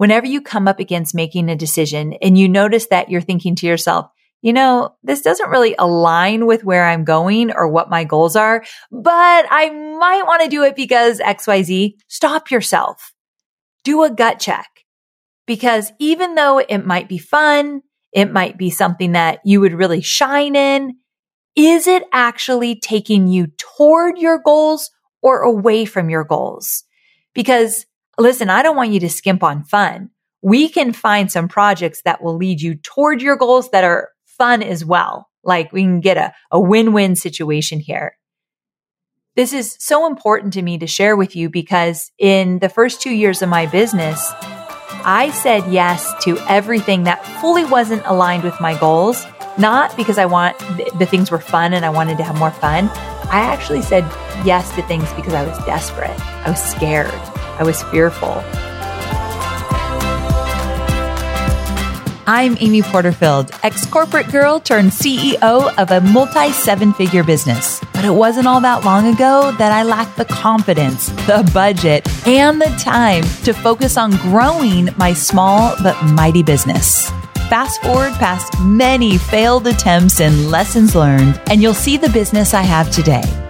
whenever you come up against making a decision and you notice that you're thinking to yourself, you know, this doesn't really align with where I'm going or what my goals are, but I might want to do it because XYZ, stop yourself. Do a gut check because even though it might be fun, it might be something that you would really shine in. Is it actually taking you toward your goals or away from your goals? Because listen, I don't want you to skimp on fun. We can find some projects that will lead you toward your goals that are fun as well. Like we can get a, a win-win situation here. This is so important to me to share with you because in the first two years of my business, I said yes to everything that fully wasn't aligned with my goals, not because I want the things were fun and I wanted to have more fun. I actually said yes to things because I was desperate. I was scared. I was fearful. I'm Amy Porterfield, ex corporate girl turned CEO of a multi seven figure business. But it wasn't all that long ago that I lacked the confidence, the budget, and the time to focus on growing my small but mighty business. Fast forward past many failed attempts and lessons learned, and you'll see the business I have today.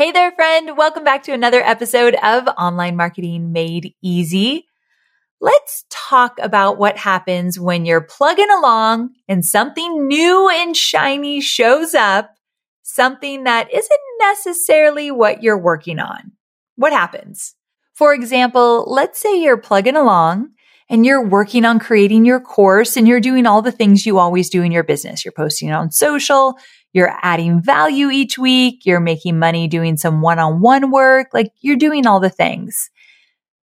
Hey there, friend. Welcome back to another episode of Online Marketing Made Easy. Let's talk about what happens when you're plugging along and something new and shiny shows up, something that isn't necessarily what you're working on. What happens? For example, let's say you're plugging along and you're working on creating your course and you're doing all the things you always do in your business. You're posting on social, you're adding value each week, you're making money doing some one on one work, like you're doing all the things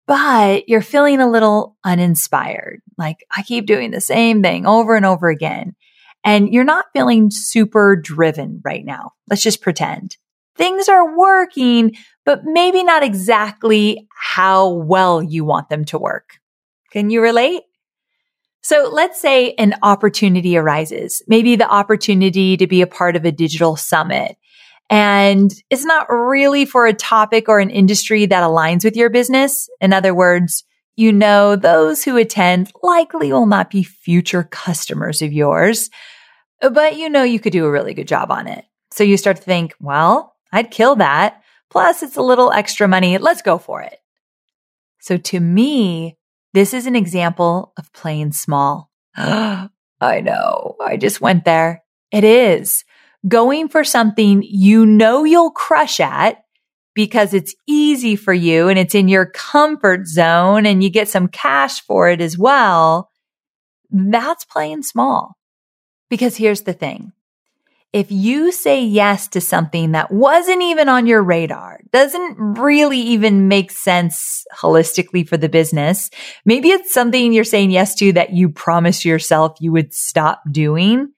but you're feeling a little uninspired. Like I keep doing the same thing over and over again. And you're not feeling super driven right now. Let's just pretend things are working, but maybe not exactly how well you want them to work. Can you relate? So let's say an opportunity arises, maybe the opportunity to be a part of a digital summit and it's not really for a topic or an industry that aligns with your business. In other words, you know, those who attend likely will not be future customers of yours, but you know you could do a really good job on it. So you start to think, well, I'd kill that. Plus, it's a little extra money. Let's go for it. So to me, this is an example of playing small. I know. I just went there. It is going for something you know you'll crush at because it's easy for you and it's in your comfort zone and you get some cash for it as well, that's playing small. Because here's the thing. If you say yes to something that wasn't even on your radar, doesn't really even make sense holistically for the business, maybe it's something you're saying yes to that you promised yourself you would stop doing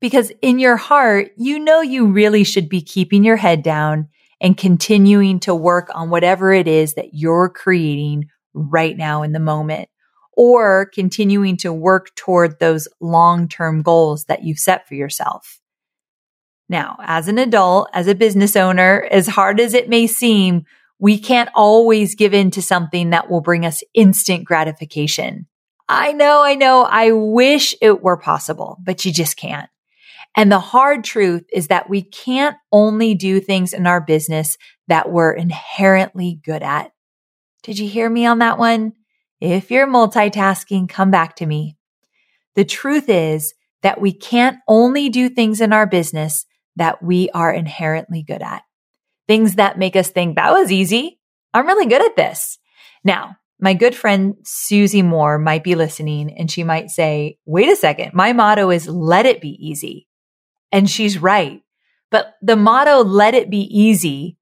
because in your heart, you know you really should be keeping your head down and continuing to work on whatever it is that you're creating right now in the moment or continuing to work toward those long-term goals that you've set for yourself. Now, as an adult, as a business owner, as hard as it may seem, we can't always give in to something that will bring us instant gratification. I know, I know, I wish it were possible, but you just can't. And the hard truth is that we can't only do things in our business that we're inherently good at. Did you hear me on that one? If you're multitasking, come back to me. The truth is that we can't only do things in our business that we are inherently good at. Things that make us think that was easy. I'm really good at this. Now, my good friend Susie Moore might be listening and she might say, wait a second. My motto is let it be easy. And she's right. But the motto, let it be easy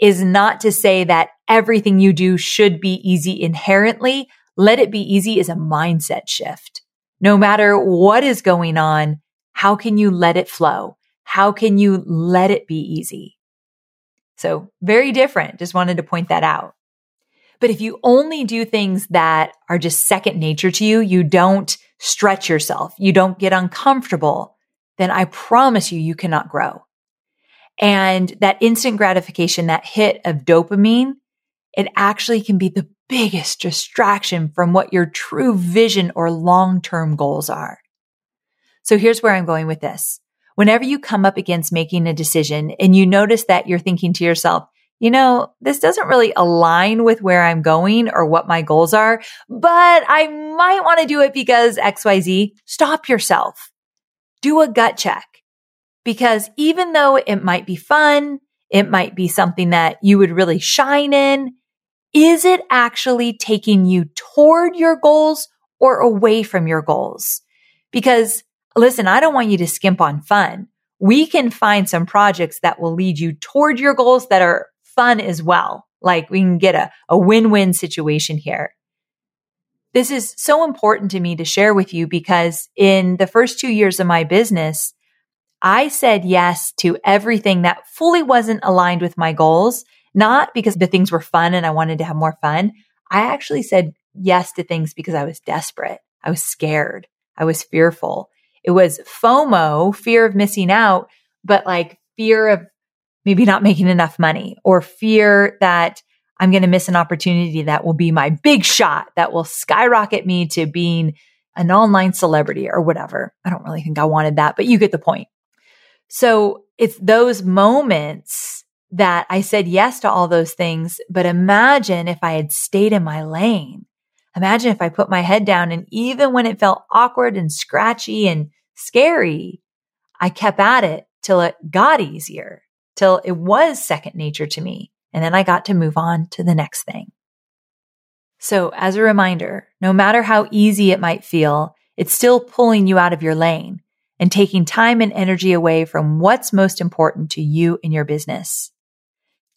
is not to say that everything you do should be easy inherently. let it be easy is a mindset shift. No matter what is going on, how can you let it flow? How can you let it be easy? So very different. Just wanted to point that out. But if you only do things that are just second nature to you, you don't stretch yourself, you don't get uncomfortable, then I promise you, you cannot grow. And that instant gratification, that hit of dopamine, it actually can be the biggest distraction from what your true vision or long-term goals are. So here's where I'm going with this. Whenever you come up against making a decision and you notice that you're thinking to yourself, you know, this doesn't really align with where I'm going or what my goals are, but I might want to do it because XYZ. Stop yourself. Do a gut check because even though it might be fun, it might be something that you would really shine in. Is it actually taking you toward your goals or away from your goals? Because listen, I don't want you to skimp on fun. We can find some projects that will lead you toward your goals that are fun as well. Like we can get a, a win-win situation here. This is so important to me to share with you because in the first two years of my business, I said yes to everything that fully wasn't aligned with my goals, not because the things were fun and I wanted to have more fun. I actually said yes to things because I was desperate. I was scared. I was fearful. It was FOMO, fear of missing out, but like fear of maybe not making enough money or fear that I'm going to miss an opportunity that will be my big shot that will skyrocket me to being an online celebrity or whatever. I don't really think I wanted that, but you get the point. So it's those moments that I said yes to all those things. But imagine if I had stayed in my lane. Imagine if I put my head down and even when it felt awkward and scratchy and scary, I kept at it till it got easier till it was second nature to me. And then I got to move on to the next thing. So as a reminder, no matter how easy it might feel, it's still pulling you out of your lane and taking time and energy away from what's most important to you in your business.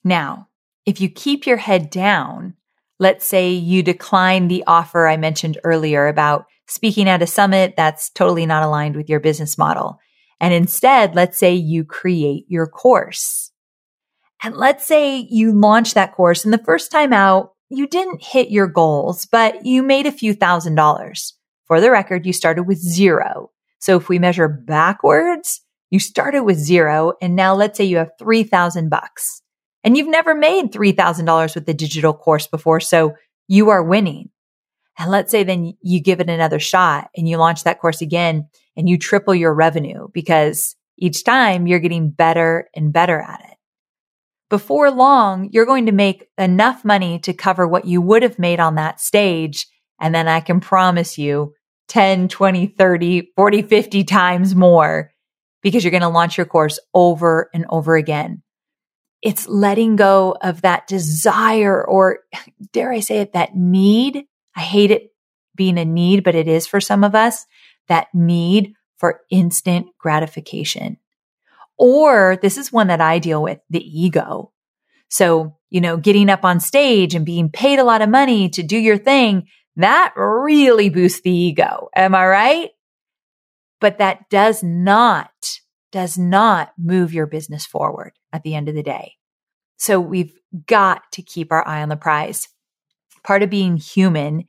Now, if you keep your head down, let's say you decline the offer I mentioned earlier about speaking at a summit that's totally not aligned with your business model. And instead, let's say you create your course. And let's say you launch that course and the first time out, you didn't hit your goals, but you made a few thousand dollars. For the record, you started with zero. So if we measure backwards, you started with zero and now let's say you have 3000 bucks and you've never made $3,000 with the digital course before. So you are winning. And let's say then you give it another shot and you launch that course again and you triple your revenue because each time you're getting better and better at it. Before long, you're going to make enough money to cover what you would have made on that stage. And then I can promise you 10, 20, 30, 40, 50 times more because you're going to launch your course over and over again. It's letting go of that desire or dare I say it, that need I hate it being a need, but it is for some of us that need for instant gratification. Or this is one that I deal with, the ego. So, you know, getting up on stage and being paid a lot of money to do your thing, that really boosts the ego. Am I right? But that does not, does not move your business forward at the end of the day. So we've got to keep our eye on the prize part of being human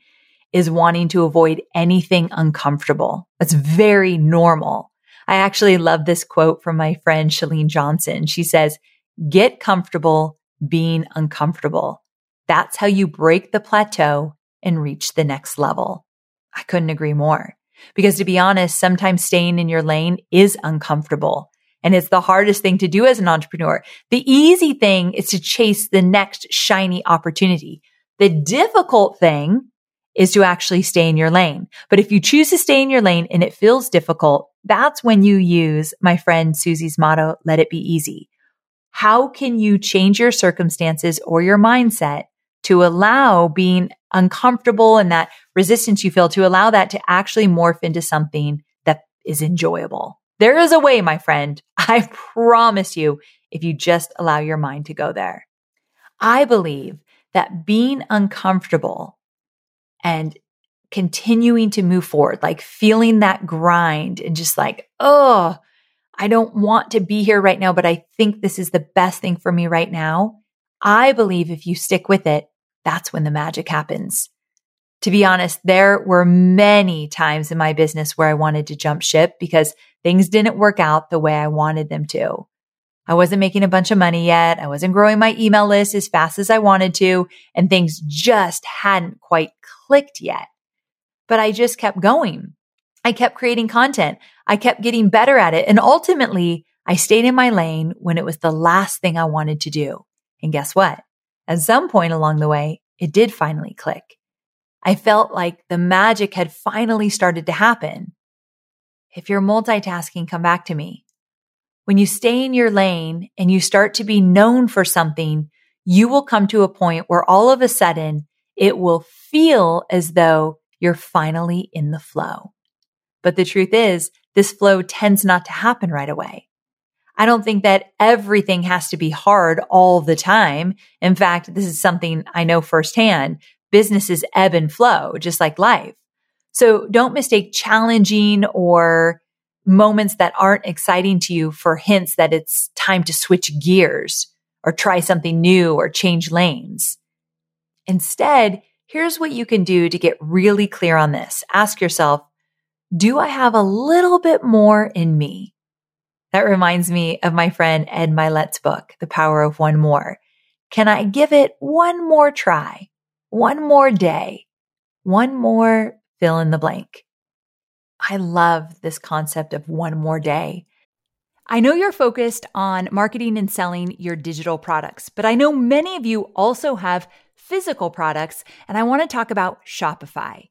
is wanting to avoid anything uncomfortable. That's very normal. I actually love this quote from my friend Chalene Johnson. She says, get comfortable being uncomfortable. That's how you break the plateau and reach the next level. I couldn't agree more because to be honest, sometimes staying in your lane is uncomfortable. And it's the hardest thing to do as an entrepreneur. The easy thing is to chase the next shiny opportunity. The difficult thing is to actually stay in your lane. But if you choose to stay in your lane and it feels difficult, that's when you use my friend Susie's motto, let it be easy. How can you change your circumstances or your mindset to allow being uncomfortable and that resistance you feel to allow that to actually morph into something that is enjoyable? There is a way, my friend. I promise you, if you just allow your mind to go there. I believe that being uncomfortable and continuing to move forward, like feeling that grind and just like, oh, I don't want to be here right now, but I think this is the best thing for me right now. I believe if you stick with it, that's when the magic happens. To be honest, there were many times in my business where I wanted to jump ship because things didn't work out the way I wanted them to. I wasn't making a bunch of money yet. I wasn't growing my email list as fast as I wanted to, and things just hadn't quite clicked yet. But I just kept going. I kept creating content. I kept getting better at it. And ultimately, I stayed in my lane when it was the last thing I wanted to do. And guess what? At some point along the way, it did finally click. I felt like the magic had finally started to happen. If you're multitasking, come back to me. When you stay in your lane and you start to be known for something, you will come to a point where all of a sudden it will feel as though you're finally in the flow. But the truth is, this flow tends not to happen right away. I don't think that everything has to be hard all the time. In fact, this is something I know firsthand. Businesses ebb and flow, just like life. So don't mistake challenging or moments that aren't exciting to you for hints that it's time to switch gears or try something new or change lanes. Instead, here's what you can do to get really clear on this. Ask yourself, do I have a little bit more in me? That reminds me of my friend Ed Mylett's book, The Power of One More. Can I give it one more try? One more day? One more fill in the blank? I love this concept of one more day. I know you're focused on marketing and selling your digital products, but I know many of you also have physical products, and I want to talk about Shopify.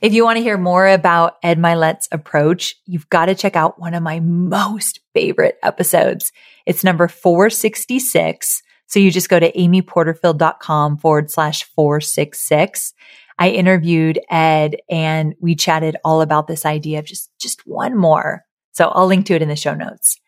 If you want to hear more about Ed Mylett's approach, you've got to check out one of my most favorite episodes. It's number 466. So you just go to amyporterfield.com forward slash 466. I interviewed Ed and we chatted all about this idea of just, just one more. So I'll link to it in the show notes.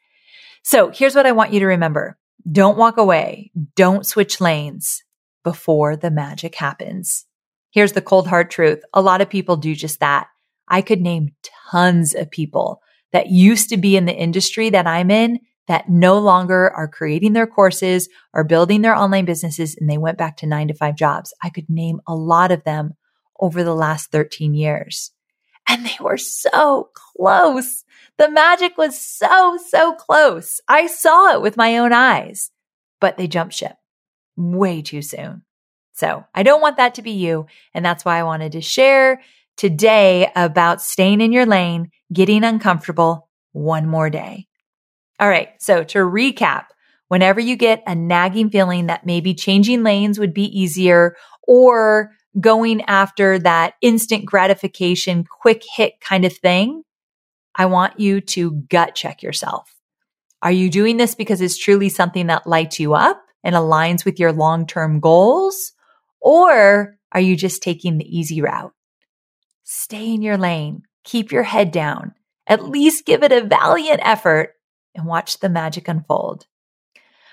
So here's what I want you to remember. Don't walk away. Don't switch lanes before the magic happens. Here's the cold hard truth. A lot of people do just that. I could name tons of people that used to be in the industry that I'm in that no longer are creating their courses or building their online businesses and they went back to nine to five jobs. I could name a lot of them over the last 13 years. And they were so close. The magic was so, so close. I saw it with my own eyes, but they jumped ship way too soon. So I don't want that to be you. And that's why I wanted to share today about staying in your lane, getting uncomfortable one more day. All right. So to recap, whenever you get a nagging feeling that maybe changing lanes would be easier or going after that instant gratification, quick hit kind of thing, I want you to gut check yourself. Are you doing this because it's truly something that lights you up and aligns with your long term goals? Or are you just taking the easy route? Stay in your lane. Keep your head down. At least give it a valiant effort, and watch the magic unfold.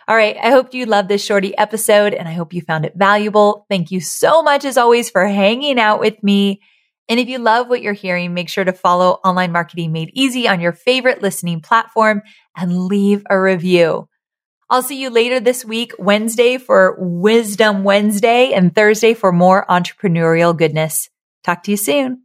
All right. I hope you loved this shorty episode and I hope you found it valuable. Thank you so much as always for hanging out with me. And if you love what you're hearing, make sure to follow Online Marketing Made Easy on your favorite listening platform and leave a review. I'll see you later this week, Wednesday for Wisdom Wednesday and Thursday for more entrepreneurial goodness. Talk to you soon.